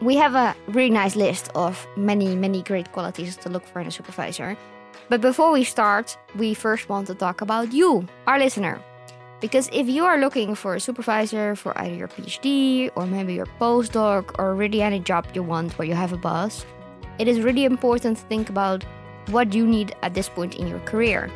we have a really nice list of many, many great qualities to look for in a supervisor. But before we start, we first want to talk about you, our listener. Because if you are looking for a supervisor for either your PhD or maybe your postdoc or really any job you want where you have a boss, it is really important to think about what you need at this point in your career.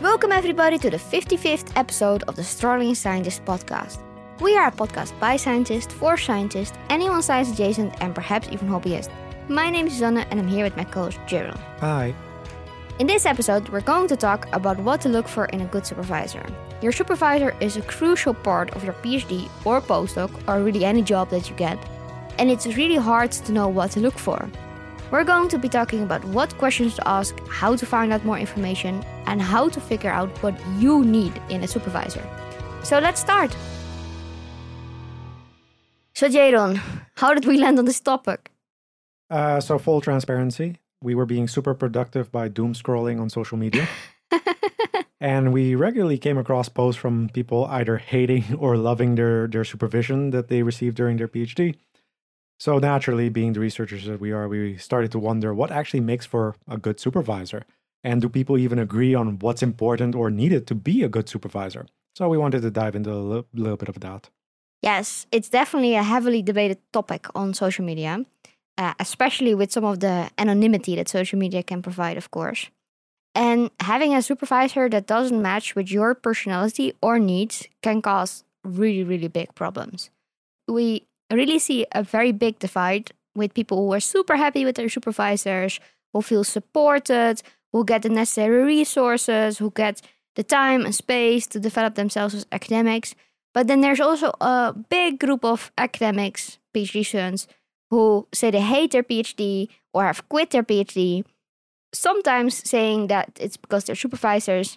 Welcome, everybody, to the 55th episode of the Struggling Scientist podcast. We are a podcast by scientists, for scientists, anyone science adjacent, and perhaps even hobbyists. My name is Suzanne, and I'm here with my co host Jayron. Hi. In this episode, we're going to talk about what to look for in a good supervisor. Your supervisor is a crucial part of your PhD or postdoc, or really any job that you get, and it's really hard to know what to look for. We're going to be talking about what questions to ask, how to find out more information, and how to figure out what you need in a supervisor. So let's start. So, Jayron, how did we land on this topic? Uh, so, full transparency, we were being super productive by doom scrolling on social media. and we regularly came across posts from people either hating or loving their, their supervision that they received during their PhD. So, naturally, being the researchers that we are, we started to wonder what actually makes for a good supervisor. And do people even agree on what's important or needed to be a good supervisor? So, we wanted to dive into a little, little bit of that. Yes, it's definitely a heavily debated topic on social media, uh, especially with some of the anonymity that social media can provide, of course. And having a supervisor that doesn't match with your personality or needs can cause really, really big problems. We really see a very big divide with people who are super happy with their supervisors, who feel supported, who get the necessary resources, who get the time and space to develop themselves as academics but then there's also a big group of academics, PhD students, who say they hate their PhD or have quit their PhD, sometimes saying that it's because they're supervisors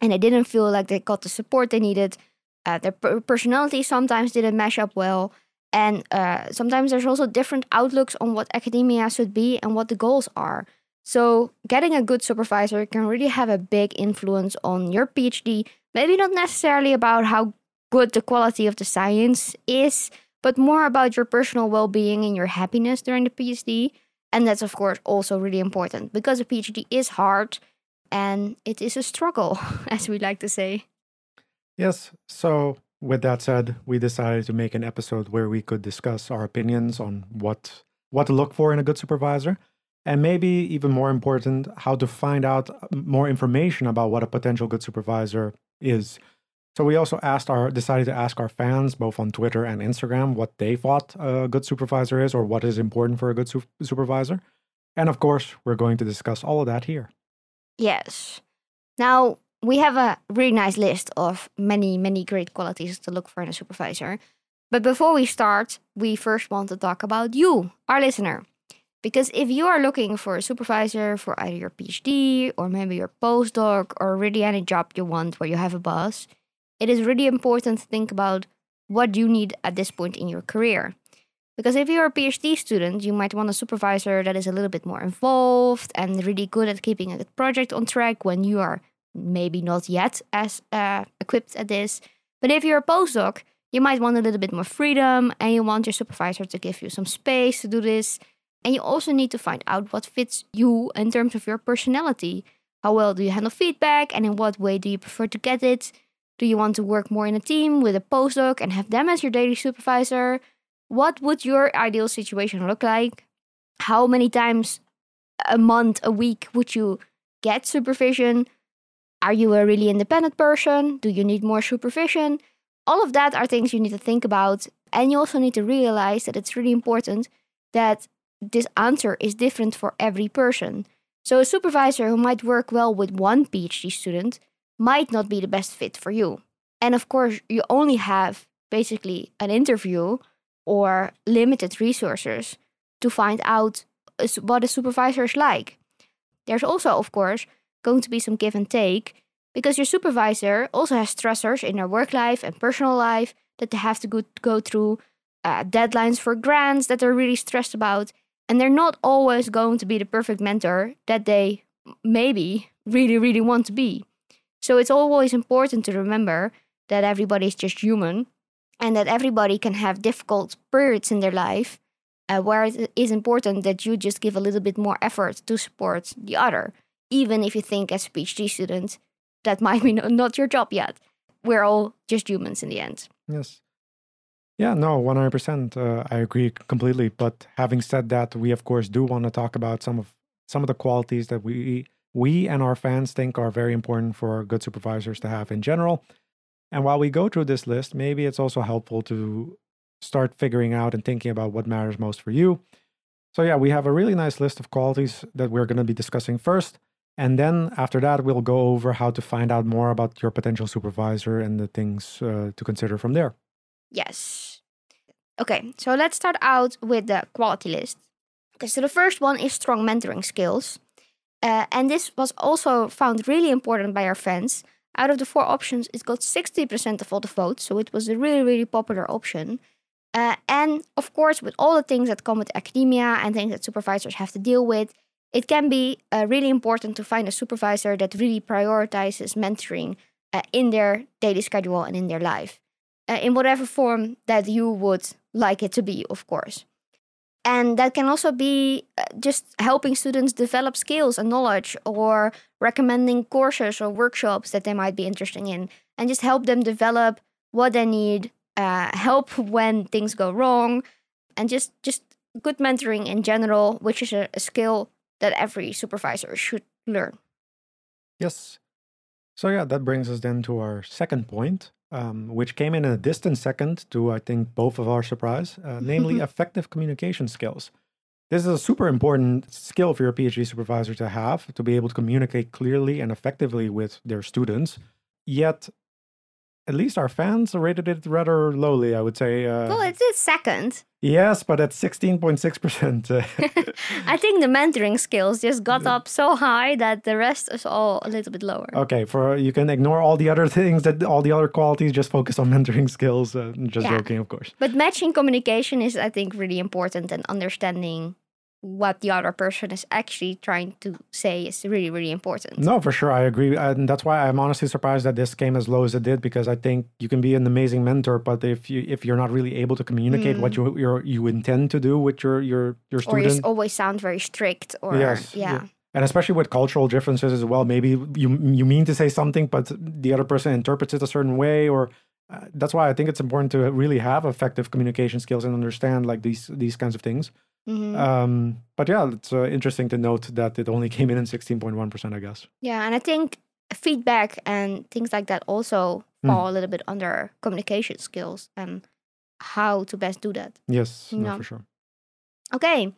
and they didn't feel like they got the support they needed. Uh, their personality sometimes didn't mesh up well. And uh, sometimes there's also different outlooks on what academia should be and what the goals are. So, getting a good supervisor can really have a big influence on your PhD. Maybe not necessarily about how good the quality of the science is, but more about your personal well being and your happiness during the PhD. And that's, of course, also really important because a PhD is hard and it is a struggle, as we like to say. Yes. So, with that said, we decided to make an episode where we could discuss our opinions on what what to look for in a good supervisor, and maybe even more important, how to find out uh, more information about what a potential good supervisor is. So we also asked our decided to ask our fans both on Twitter and Instagram what they thought a good supervisor is or what is important for a good su- supervisor. And of course, we're going to discuss all of that here. Yes. Now, we have a really nice list of many, many great qualities to look for in a supervisor. But before we start, we first want to talk about you, our listener. Because if you are looking for a supervisor for either your PhD or maybe your postdoc or really any job you want where you have a boss, it is really important to think about what you need at this point in your career. Because if you're a PhD student, you might want a supervisor that is a little bit more involved and really good at keeping a project on track when you are maybe not yet as uh, equipped at this. But if you're a postdoc, you might want a little bit more freedom and you want your supervisor to give you some space to do this. And you also need to find out what fits you in terms of your personality. How well do you handle feedback and in what way do you prefer to get it? Do you want to work more in a team with a postdoc and have them as your daily supervisor? What would your ideal situation look like? How many times a month, a week would you get supervision? Are you a really independent person? Do you need more supervision? All of that are things you need to think about. And you also need to realize that it's really important that this answer is different for every person. So, a supervisor who might work well with one PhD student might not be the best fit for you. And of course, you only have basically an interview or limited resources to find out what a supervisor is like. There's also, of course, going to be some give and take because your supervisor also has stressors in their work life and personal life that they have to go, through, uh, deadlines for grants that they're really stressed about, and they're not always going to be the perfect mentor that they maybe really, really want to be. So it's always important to remember that everybody is just human and that everybody can have difficult periods in their life uh, where it is important that you just give a little bit more effort to support the other, even if you think as a PhD student that might be no, not your job yet. We're all just humans in the end. Yes. Yeah, no, 100%. Uh, I agree completely. But having said that, we of course do want to talk about some of some of the qualities that we we and our fans think are very important for good supervisors to have in general. And while we go through this list, maybe it's also helpful to start figuring out and thinking about what matters most for you. So, yeah, we have a really nice list of qualities that we're going to be discussing first. And then after that, we'll go over how to find out more about your potential supervisor and the things uh, to consider from there. Yes. Okay, so let's start out with the quality list. Okay, so the first one is strong mentoring skills. Uh, and this was also found really important by our fans. Out of the four options, it got 60% of all the votes, so it was a really, really popular option. Uh, and of course, with all the things that come with academia and things that supervisors have to deal with, it can be uh, really important to find a supervisor that really prioritizes mentoring uh, in their daily schedule and in their life, uh, in whatever form that you would like it to be, of course. And that can also be uh, just helping students develop skills and knowledge, or recommending courses or workshops that they might be interested in, and just help them develop what they need, uh, help when things go wrong, and just just good mentoring in general, which is a, a skill that every supervisor should learn. Yes. So, yeah, that brings us then to our second point, um, which came in a distant second to, I think, both of our surprise, uh, namely effective communication skills. This is a super important skill for your PhD supervisor to have to be able to communicate clearly and effectively with their students. Yet, at least our fans rated it rather lowly, I would say. Uh, well, it's a second. Yes, but at 16.6%. I think the mentoring skills just got up so high that the rest is all a little bit lower. Okay, for you can ignore all the other things that all the other qualities, just focus on mentoring skills. Uh, just Yeah. joking, of course. But matching communication is, I think, really important, and understanding what the other person is actually trying to say is really, really important. No, for sure, I agree, and that's why I'm honestly surprised that this came as low as it did because I think you can be an amazing mentor, but if you if you're not really able to communicate what you you're, you intend to do with your your your Mm. Or you always sound very strict, or Yes, yeah. yeah. and especially with cultural differences as well, maybe you you mean to say something, but the other person interprets it a certain way, or uh, that's why I think it's important to really have effective communication skills and understand like these these kinds of things. Mhm. Um, but yeah, it's uh, interesting to note that it only came in in 16.1%, I guess. Yeah, and I think feedback and things like that also Mm. fall a little bit under communication skills and how to best do that. Yes, no, for sure. Okay,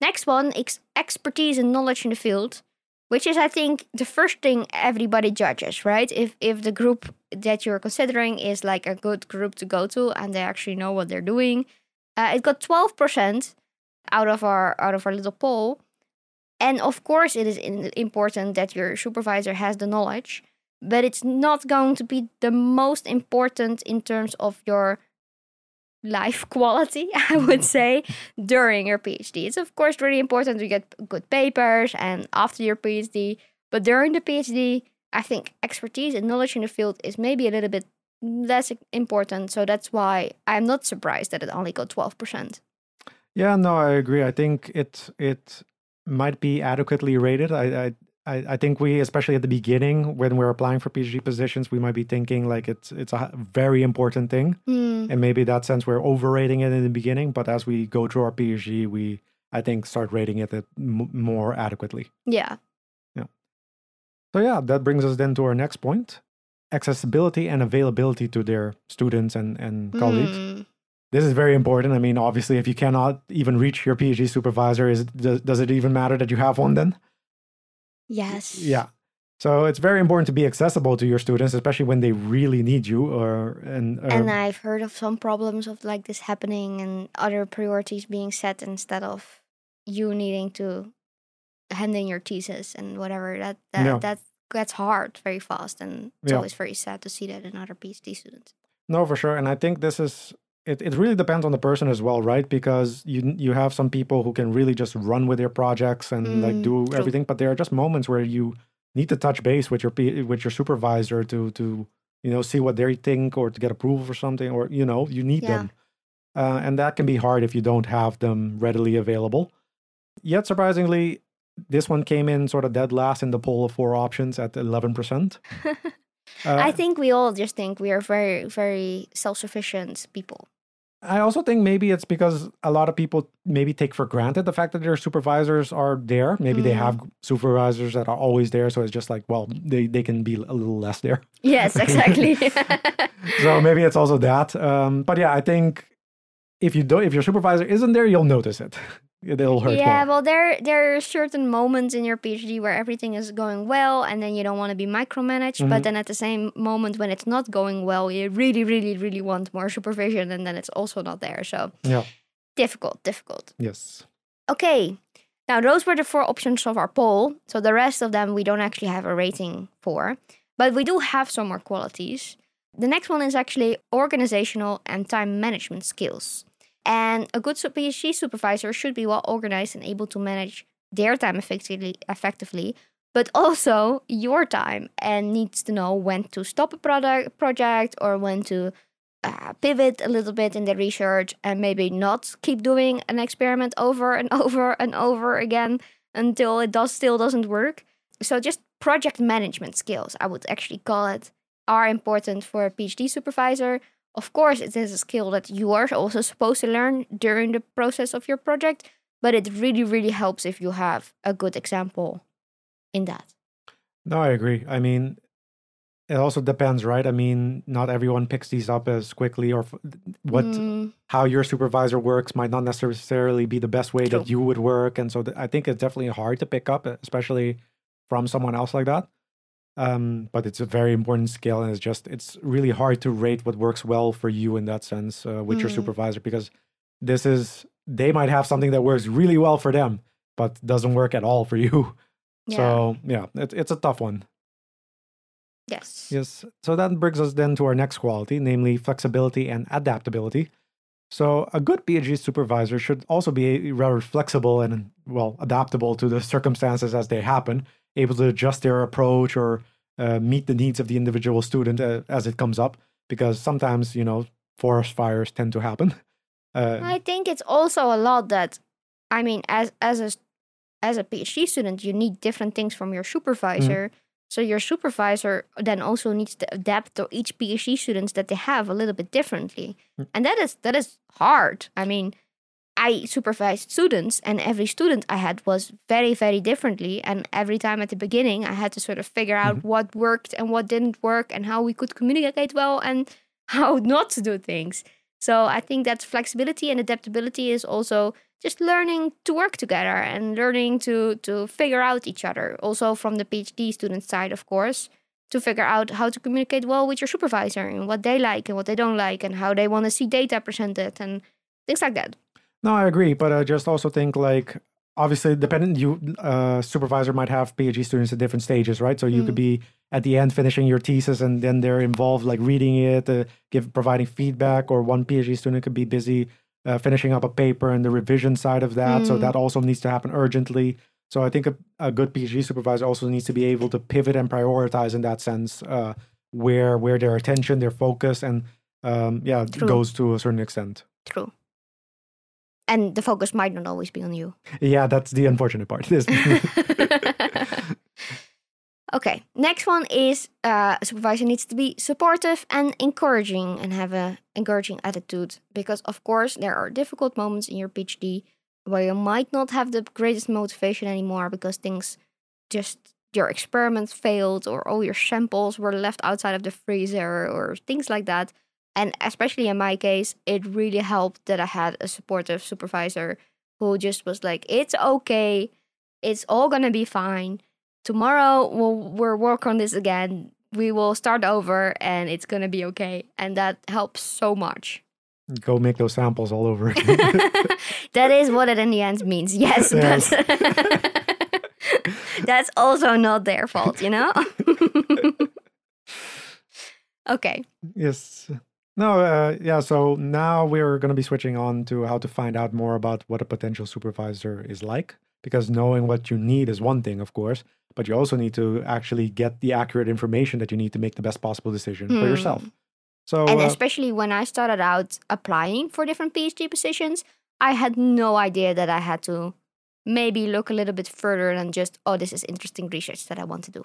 next one is expertise and knowledge in the field, which is I think the first thing everybody judges, right? If if the group that you're considering is like a good group to go to and they actually know what they're doing, uh, it got twelve percent out of our out of our little poll, and of course it is important that your supervisor has the knowledge, but it's not going to be the most important in terms of your life quality, I would mm-hmm. say, during your PhD. It's of course really important to get good papers and after your PhD, but during the PhD, I think expertise and knowledge in the field is maybe a little bit less important. So that's why I'm not surprised that it only got 12%. Yeah, no, I agree. I think it it might be adequately rated. I I I think we, especially at the beginning, when we're applying for PhD positions, we might be thinking like it's it's a very important thing, Hmm. and maybe that sense we're overrating it in the beginning. But as we go through our PhD, we I think start rating it more adequately. Yeah. Yeah. So yeah, that brings us then to our next point: accessibility and availability to their students and and colleagues. This is very important. I mean, obviously, if you cannot even reach your PhD supervisor, is does, does it even matter that you have one then? Yes. Yeah. So it's very important to be accessible to your students, especially when they really need you. Or and, uh, And I've heard of some problems of like this happening and other priorities being set instead of you needing to hand in your thesis and whatever. That that Yeah. that gets hard very fast, and it's Yeah. always very sad to see that in other PhD students. no, for sure. And I think this is it. It really depends on the person as well, right? Because you you have some people who can really just run with their projects and like Mm, do true. everything, but there are just moments where you need to touch base with your with your supervisor to to you know, see what they think or to get approval for something, or you know, you need Yeah. them, uh, and that can be hard if you don't have them readily available. Yet surprisingly, this one came in sort of dead last in the poll of four options at eleven percent. Uh, I think we all just think we are very, very self sufficient people. I also think maybe it's because a lot of people maybe take for granted the fact that their supervisors are there. Maybe they Mm. have supervisors that are always there, so it's just like, well, they they can be a little less there. Yes, exactly. So maybe it's also that. Um, but yeah, I think if you don't, if your supervisor isn't there, you'll notice it. It'll hurt yeah, more. well, there there are certain moments in your PhD where everything is going well, and then you don't want to be micromanaged. Mhm. But then at the same moment when it's not going well, you really, really, really want more supervision, and then it's also not there. So Yeah. difficult, difficult. Yes. Okay. Now, those were the four options of our poll. So the rest of them we don't actually have a rating for, but we do have some more qualities. The next one is actually organizational and time management skills. And a good PhD supervisor should be well organized and able to manage their time effectively, effectively, but also your time and needs to know when to stop a product project or when to uh, pivot a little bit in the research and maybe not keep doing an experiment over and over and over again until it does still doesn't work. So just project management skills, I would actually call it, are important for a PhD supervisor. Of course, it is a skill that you are also supposed to learn during the process of your project, but it really, really helps if you have a good example in that. No, I agree. I mean, it also depends, right? I mean, not everyone picks these up as quickly, or what Mm, how your supervisor works might not necessarily be the best way True. that you would work, and so th- I think it's definitely hard to pick up, especially from someone else like that. Um, but it's a very important skill, and it's just it's really hard to rate what works well for you in that sense uh, with your Mm. supervisor because this is they might have something that works really well for them, but doesn't work at all for you. yeah. So yeah, it's it's a tough one. yes. Yes. So that brings us then to our next quality, namely flexibility and adaptability. So a good PhD supervisor should also be rather flexible and well adaptable to the circumstances as they happen, able to adjust their approach or uh, meet the needs of the individual student uh, as it comes up. Because sometimes you know forest fires tend to happen. Uh, I think it's also a lot that, I mean, as as a as a PhD student, you need different things from your supervisor. So your supervisor then also needs to adapt to each PhD students that they have a little bit differently, Mm. and that is that is hard. I mean, I supervised students, and every student I had was very very differently, and every time at the beginning I had to sort of figure out what worked and what didn't work, and how we could communicate well and how not to do things. So I think that flexibility and adaptability is also just learning to work together and learning to to figure out each other. Also from the PhD student side, of course, to figure out how to communicate well with your supervisor and what they like and what they don't like and how they want to see data presented and things like that. No, I agree, but I just also think like obviously dependent you uh supervisor might have PhD students at different stages, right? So you could be at the end finishing your thesis and then they're involved like reading it, uh, give providing feedback or one PhD student could be busy uh, finishing up a paper and the revision side of that. So Mm. that also needs to happen urgently. So I think a, a good PhD supervisor also needs to be able to pivot and prioritize in that sense uh where where their attention, their focus and um yeah, True. goes to a certain extent. True. And the focus might not always be on you. Yeah, that's the unfortunate part. Okay, next one is uh, a supervisor needs to be supportive and encouraging and have a encouraging attitude because of course there are difficult moments in your PhD where you might not have the greatest motivation anymore because things just your experiments failed or all your samples were left outside of the freezer or things like that. And especially in my case, it really helped that I had a supportive supervisor who just was like, "It's okay, it's all gonna be fine. Tomorrow we'll we'll work on this again. We will start over, and it's gonna be okay." And that helps so much. Go make those samples all over again. that is what it in the end means. Yes, Yes. but that's also not their fault, you know. okay. yes. No, uh, yeah. So now we're going to be switching on to how to find out more about what a potential supervisor is like. Because knowing what you need is one thing, of course, but you also need to actually get the accurate information that you need to make the best possible decision for yourself. Hmm. So, and uh, especially when I started out applying for different PhD positions, I had no idea that I had to maybe look a little bit further than just, oh, this is interesting research that I want to do.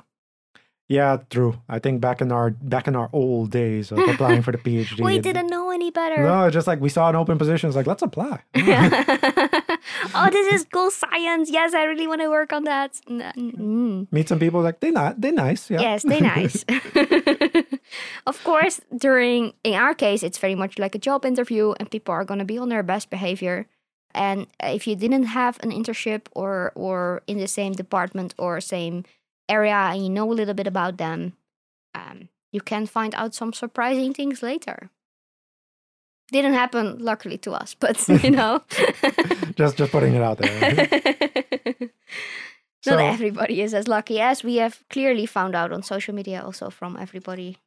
Yeah, true. I think back in our back in our old days of applying for the PhD, we didn't know any better. No, just like we saw an open position. It's like let's apply. oh, this is cool science. Yes, I really want to work on that. Mm. Meet some people like they're not they're nice. Yeah. Yes, they're nice. of course, during in our case, it's very much like a job interview, and people are going to be on their best behavior. And if you didn't have an internship or or in the same department or same area, and you know a little bit about them, um, you can find out some surprising things later. Didn't happen, luckily to us, but you know. just just putting it out there. Not everybody is as lucky as we have clearly found out on social media, also from everybody.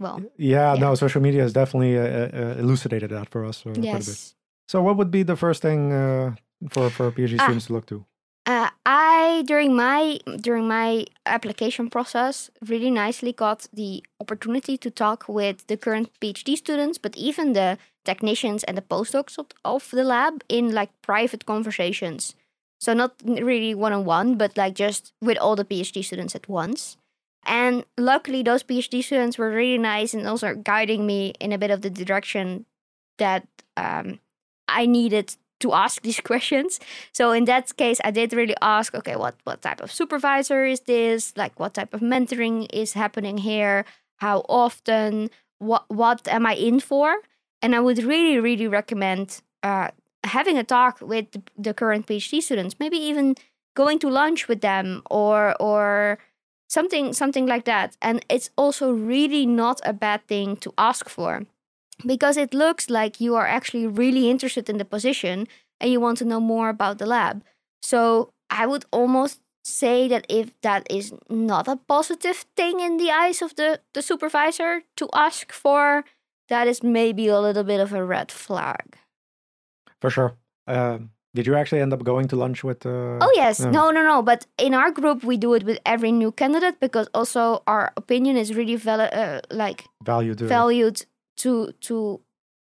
Well, yeah, Yeah. no, social media has definitely uh, uh, elucidated that for us uh, quite a bit. yes. So, what would be the first thing uh, for for PhD Ah. students to look to? I during my during my application process really nicely got the opportunity to talk with the current PhD students, but even the technicians and the postdocs of, of the lab in like private conversations. So not really one on one, but like just with all the PhD students at once. And luckily, those PhD students were really nice and also guiding me in a bit of the direction that um, I needed to ask these questions. So in that case, I did really ask, okay, what what type of supervisor is this? Like, what type of mentoring is happening here? How often? What what am I in for? And I would really really recommend uh, having a talk with the, the current PhD students. Maybe even going to lunch with them or or something something like that. And it's also really not a bad thing to ask for because it looks like you are actually really interested in the position and you want to know more about the lab. So I would almost say that if that is not a positive thing in the eyes of the, the supervisor to ask for, that is maybe a little bit of a red flag. For sure. Um, did you actually end up going to lunch with? Uh, Oh yes, no, no, no. But in our group, we do it with every new candidate because also our opinion is really val- uh, like value to valued to to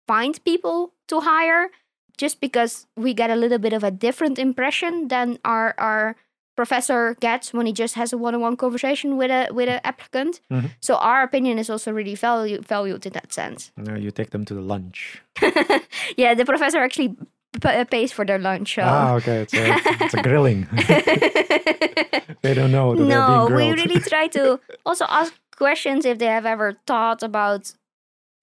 find people to hire just because we get a little bit of a different impression than our our professor gets when he just has a one-on-one conversation with a with an applicant Mhm. so our opinion is also really value, valued in that sense Uh, you take them to the lunch. yeah the professor actually p- pays for their lunch so. Ah, okay. It's a, it's a grilling. they don't know no, we really try to also ask questions if they have ever thought about.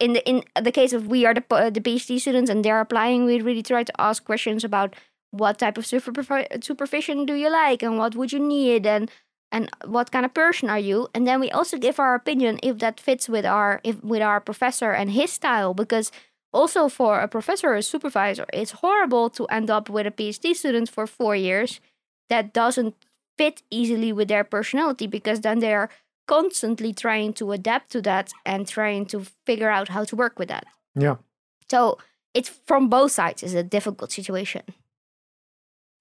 In the in the case of we are the po- the PhD students and they're applying, we really try to ask questions about what type of supervi- supervision do you like and what would you need and and what kind of person are you? And then we also give our opinion if that fits with our if with our professor and his style because also for a professor or a supervisor it's horrible to end up with a phd student for four years that doesn't fit easily with their personality because then they're constantly trying to adapt to that and trying to figure out how to work with that yeah. so it's from both sides is a difficult situation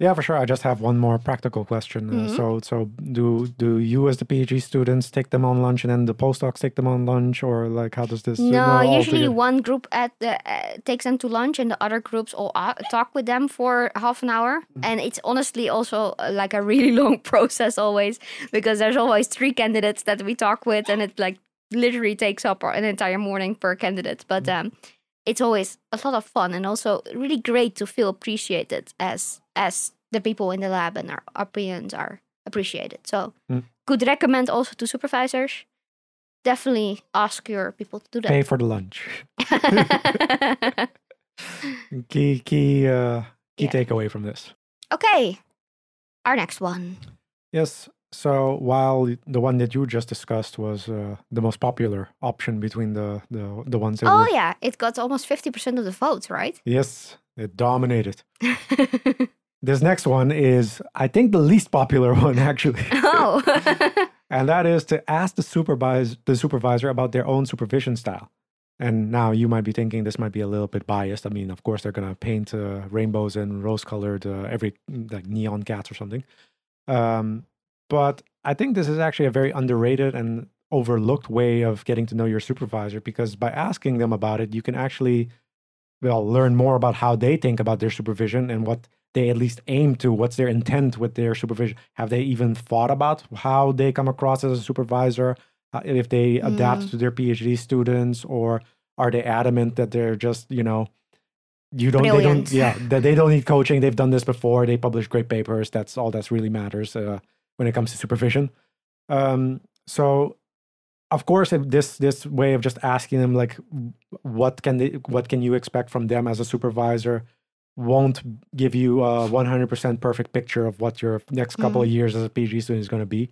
Yeah, for sure. I just have one more practical question. Uh, Mhm. so, so do do you as the PhD students take them on lunch, and then the postdocs take them on lunch, or like how does this? uh, No, all usually one group at the uh, takes them to lunch, and the other groups all uh, talk with them for half an hour. And it's honestly also uh, like a really long process always because there's always three candidates that we talk with, and it like literally takes up an entire morning per candidate. But um, it's always a lot of fun and also really great to feel appreciated as as the people in the lab and our opinions are appreciated. So Mm. could recommend also to supervisors. Definitely ask your people to do that. pay for the lunch. Key key uh, key Yeah. takeaway from this. okay, our next one. Yes. So while the one that you just discussed was uh, the most popular option between the the, the ones that Oh were, yeah, it got almost fifty percent of the votes, right? yes, it dominated. This next one is, I think, the least popular one actually, oh, and that is to ask the supervise the supervisor about their own supervision style. And now you might be thinking this might be a little bit biased. I mean, of course, they're gonna paint uh, rainbows and rose-colored uh, every like neon cats or something. Um, but I think this is actually a very underrated and overlooked way of getting to know your supervisor because by asking them about it, you can actually well learn more about how they think about their supervision and what they at least aim to what's their intent with their supervision have they even thought about how they come across as a supervisor uh, if they mm. adapt to their phd students or are they adamant that they're just you know you don't Brilliant. they don't yeah that they don't need coaching they've done this before they publish great papers that's all that's really matters uh, when it comes to supervision um, so of course if this this way of just asking them like what can they what can you expect from them as a supervisor won't give you a 100% perfect picture of what your next couple mm. of years as a PhD student is going to be.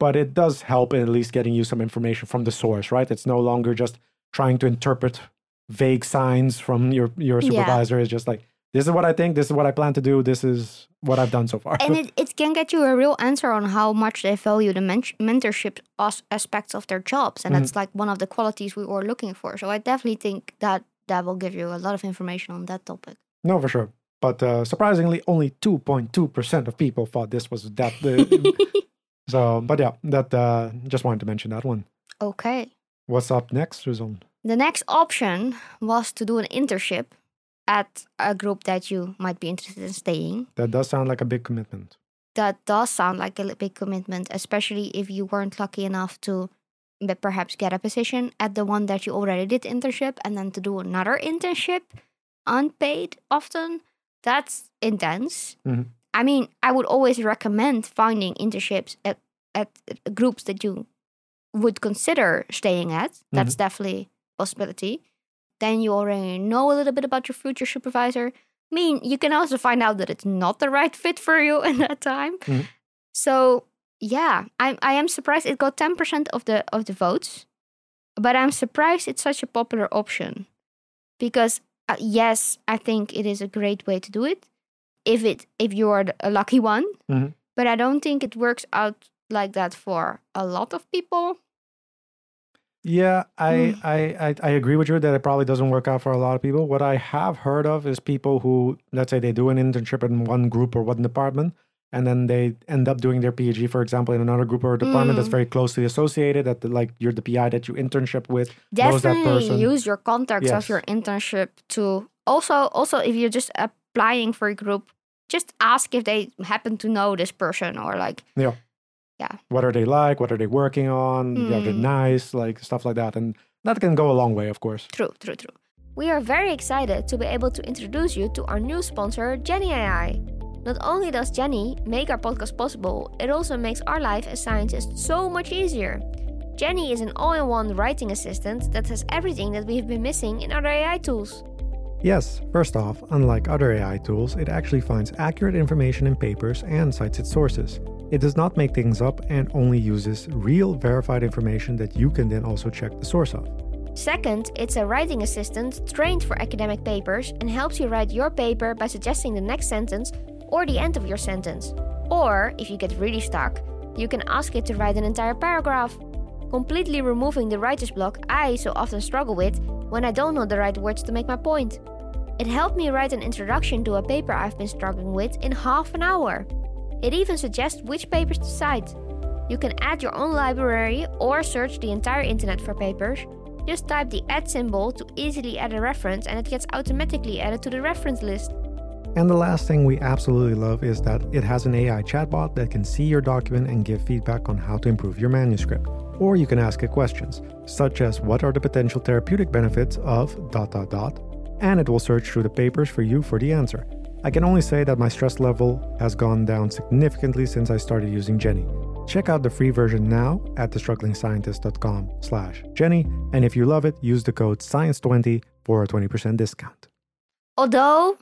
But it does help in at least getting you some information from the source, right? It's no longer just trying to interpret vague signs from your, your supervisor. Yeah. It's just like, this is what I think, this is what I plan to do, this is what I've done so far. And it, it can get you a real answer on how much they value the men- mentorship as- aspects of their jobs. And mm. that's like one of the qualities we were looking for. So I definitely think that that will give you a lot of information on that topic. No, for sure. But uh, surprisingly, only 2.2% of people thought this was that. Uh, so, but yeah, that uh, just wanted to mention that one. Okay. What's up next, Suzanne? The next option was to do an internship at a group that you might be interested in staying. That does sound like a big commitment. That does sound like a big commitment, especially if you weren't lucky enough to perhaps get a position at the one that you already did internship and then to do another internship unpaid often, that's intense. Mm-hmm. I mean, I would always recommend finding internships at, at groups that you would consider staying at. That's mm-hmm. definitely a possibility. Then you already know a little bit about your future supervisor. I mean, you can also find out that it's not the right fit for you in that time. Mm-hmm. So yeah, I I am surprised it got ten percent of the of the votes, but I'm surprised it's such a popular option because uh, yes, I think it is a great way to do it if it if you are a lucky one. Mm-hmm. But I don't think it works out like that for a lot of people. Yeah, I, mm. I, I I agree with you that it probably doesn't work out for a lot of people. What I have heard of is people who, let's say, they do an internship in one group or one department, and then they end up doing their PhD, for example, in another group or department mm. that's very closely associated. That the, like you're the PI that you internship with. Definitely use your contacts yes. of your internship to also also if you're just applying for a group, just ask if they happen to know this person or like yeah yeah what are they like what are they working on mm. are they nice like stuff like that and that can go a long way of course true true true we are very excited to be able to introduce you to our new sponsor jenni ai not only does Jenni make our podcast possible, it also makes our life as scientists so much easier. Jenni is an all in one writing assistant that has everything that we've been missing in other AI tools. Yes, first off, unlike other AI tools, it actually finds accurate information in papers and cites its sources. It does not make things up and only uses real verified information that you can then also check the source of. Second, it's a writing assistant trained for academic papers and helps you write your paper by suggesting the next sentence or the end of your sentence. Or, if you get really stuck, you can ask it to write an entire paragraph, completely removing the writer's block I so often struggle with when I don't know the right words to make my point. It helped me write an introduction to a paper I've been struggling with in half an hour. It even suggests which papers to cite. You can add your own library or search the entire internet for papers. Just type the add symbol to easily add a reference and it gets automatically added to the reference list. And the last thing we absolutely love is that it has an AI chatbot that can see your document and give feedback on how to improve your manuscript. Or you can ask it questions, such as what are the potential therapeutic benefits of dot dot dot, and it will search through the papers for you for the answer. I can only say that my stress level has gone down significantly since I started using Jenni. Check out the free version now at thestrugglingscientist.com slash Jenni, and if you love it, use the code SCIENCE20 for a 20% discount. Although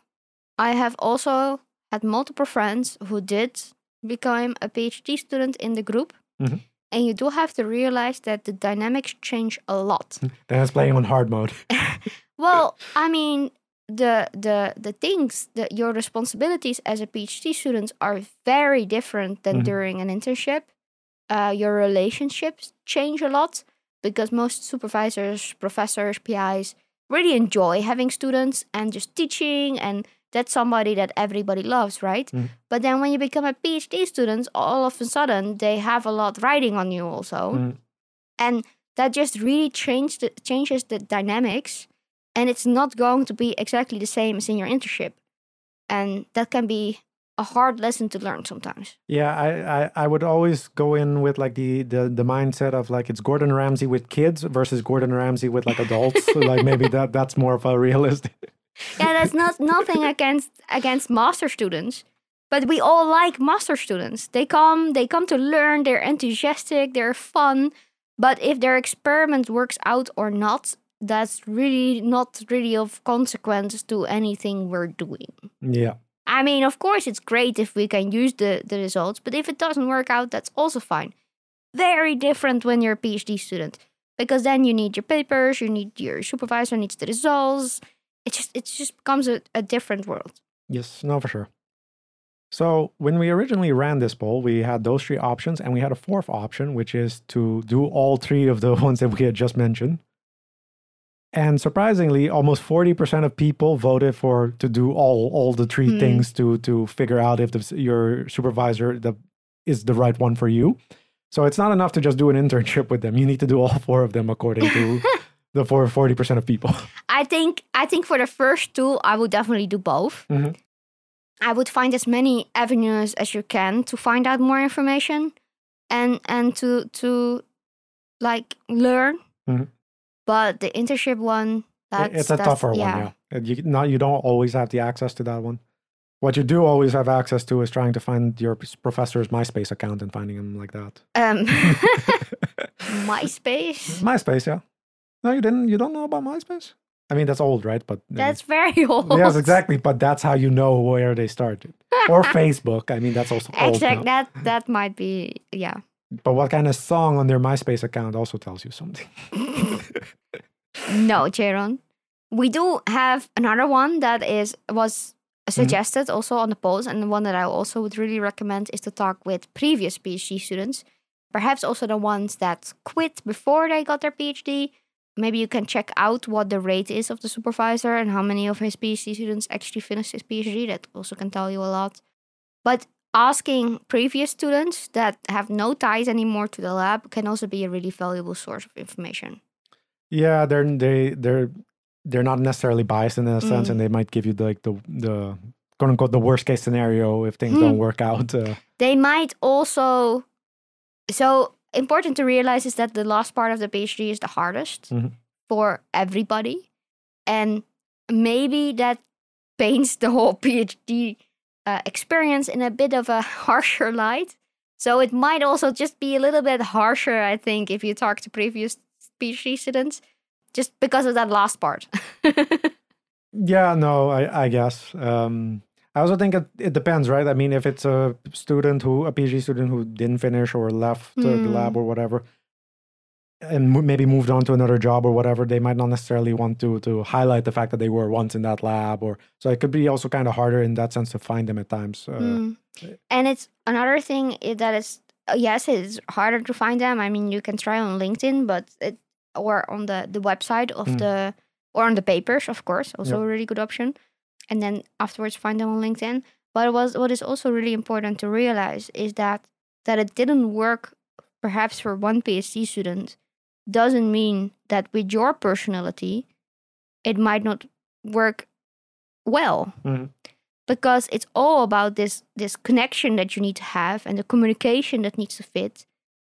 I have also had multiple friends who did become a PhD student in the group. Mm-hmm. And you do have to realize that the dynamics change a lot. That's playing on hard mode. well, I mean, the the the things that your responsibilities as a PhD student are very different than mm-hmm. during an internship. Uh, your relationships change a lot because most supervisors, professors, PIs really enjoy having students and just teaching and that's somebody that everybody loves, right? Mm. But then when you become a PhD student, all of a sudden they have a lot riding on you also. Mm. And that just really changed changes the dynamics. And it's not going to be exactly the same as in your internship. And that can be a hard lesson to learn sometimes. Yeah, I, I, I would always go in with like the, the the mindset of like it's Gordon Ramsay with kids versus Gordon Ramsay with like adults. Like maybe that that's more of a realistic. yeah, that's not nothing against against master students, but we all like master students. They come, they come to learn. They're enthusiastic. They're fun. But if their experiment works out or not, that's really not really of consequence to anything we're doing. Yeah. I mean, of course, it's great if we can use the, the results, but if it doesn't work out, that's also fine. Very different when you're a PhD student, because then you need your papers, you need your supervisor needs the results. It just it just becomes a, a different world. Yes, no, for sure. So when we originally ran this poll, we had those three options, and we had a fourth option, which is to do all three of the ones that we had just mentioned. And surprisingly, almost forty percent of people voted for to do all all the three Hmm. things to to figure out if the, your supervisor the, is the right one for you. So it's not enough to just do an internship with them. You need to do all four of them according to the four forty percent of people. I think I think for the first two, I would definitely do both. Mhm. I would find as many avenues as you can to find out more information, and and to to like learn. Mhm. But the internship one, that's it's a that's- tougher one, yeah. You, not, you don't always have the access to that one. What you do always have access to is trying to find your professor's MySpace account and finding him like that. Um, MySpace. MySpace, yeah. No, you didn't. You don't know about MySpace. I mean, that's old, right? But I mean- That's very old. yes, exactly. But that's how you know where they started. Or Facebook. I mean, that's also old Exact. now. That that might be yeah. But what kind of song on their MySpace account also tells you something. No, Jayron. We do have another one that is was mm-hmm. suggested also on the polls, and the one that I also would really recommend is to talk with previous PhD students, perhaps also the ones that quit before they got their PhD. Maybe you can check out what the rate is of the supervisor and how many of his PhD students actually finished his PhD. That also can tell you a lot. But asking previous students that have no ties anymore to the lab can also be a really valuable source of information. Yeah, they're they they're they're not necessarily biased in sense, Mm. and they might give you the, like the the quote unquote the worst case scenario if things Hmm. don't work out. Uh, they might also so important to realize is that the last part of the phd is the hardest Mhm. for everybody and maybe that paints the whole phd uh, experience in a bit of a harsher light so it might also just be a little bit harsher i think if you talk to previous phd students just because of that last part yeah, no, I I guess. Um, I also think it, it depends, right? I mean, if it's a student who a PhD student who didn't finish or left uh, the lab or whatever, and maybe moved on to another job or whatever, they might not necessarily want to to highlight the fact that they were once in that lab, or so it could be also kind of harder in that sense to find them at times. Uh, Mm. And it's another thing that is uh, yes, it's harder to find them. I mean, you can try on LinkedIn, but it or on the the website of Mm. the or on the papers, of course, also Yep. a really good option. And then afterwards find them on LinkedIn. But was what is also really important to realize is that that it didn't work perhaps for one PhD student doesn't mean that with your personality it might not work well Mhm. because it's all about this this connection that you need to have and the communication that needs to fit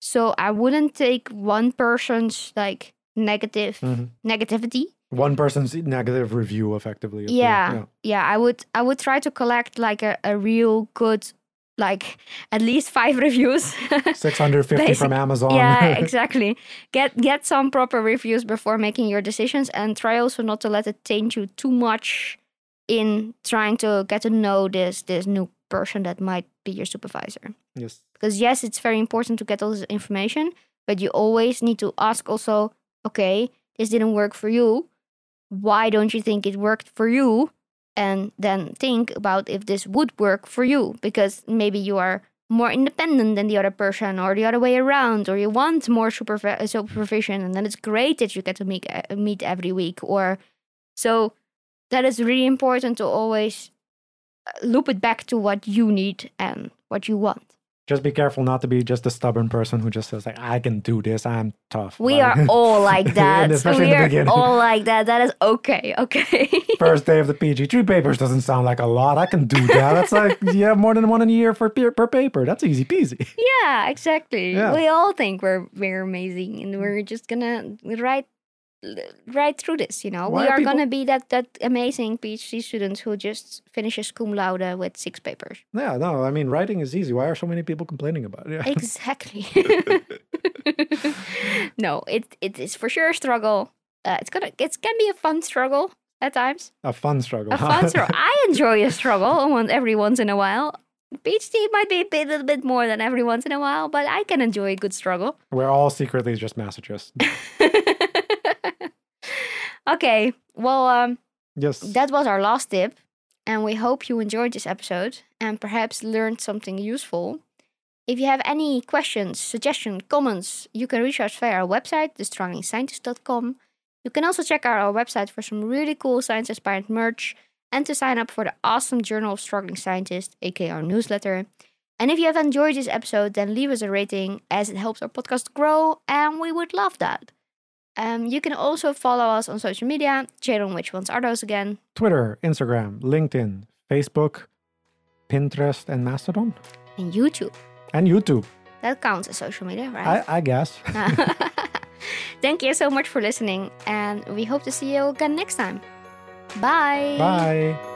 so i wouldn't take one person's like negative Mhm. negativity One person's negative review, effectively. the- yeah, yeah i would i would try to collect like a, a real good like at least five reviews. 650 from Amazon. yeah exactly. Get get some proper reviews before making your decisions and try also not to let it taint you too much in trying to get to know this this new person that might be your supervisor. Yes. because yes it's very important to get all this information but you always need to ask also okay this didn't work for you. Why don't you think it worked for you and then think about if this would work for you because maybe you are more independent than the other person or the other way around or you want more uh, supervision and then it's great that you get to meet, uh, meet every week or so that is really important to always loop it back to what you need and what you want. Just be careful not to be just a stubborn person who just says like, "I can do this. I'm tough." We Like- are all like that. we are beginning. all like that. That is okay. Okay. First day of the PG, three papers doesn't sound like a lot. I can do that. That's like yeah, more than one in a year for per, per paper. That's easy peasy. yeah, exactly. Yeah. We all think we're we're amazing, and we're just gonna write right through this. You know, Why we are are people- gonna be that that amazing PhD student who just finishes cum laude with six papers. Yeah, no, I mean writing is easy. Why are so many people complaining about it? Yeah. Exactly. no, it it is for sure a struggle. Uh, it's gonna it can be a fun struggle at times. A fun struggle. A fun struggle. I enjoy a struggle every once in a while. PhD might be a bit, little bit more than every once in a while, but I can enjoy a good struggle. We're all secretly just masochists. okay, well, um, Yes. that was our last tip, and we hope you enjoyed this episode and perhaps learned something useful. If you have any questions, suggestions, comments, you can reach us via our website, thestrugglingscientist.com. You can also check out our website for some really cool science inspired merch and to sign up for the awesome Journal of Struggling Scientist, aka our newsletter. And if you have enjoyed this episode, then leave us a rating as it helps our podcast grow, and we would love that. Um, you can also follow us on social media. Jayron, which ones are those again? Twitter, Instagram, LinkedIn, Facebook, Pinterest, and Mastodon, And YouTube. and YouTube. That counts as social media, right? I, I guess. Thank you so much for listening, and we hope to see you again next time. Bye. Bye.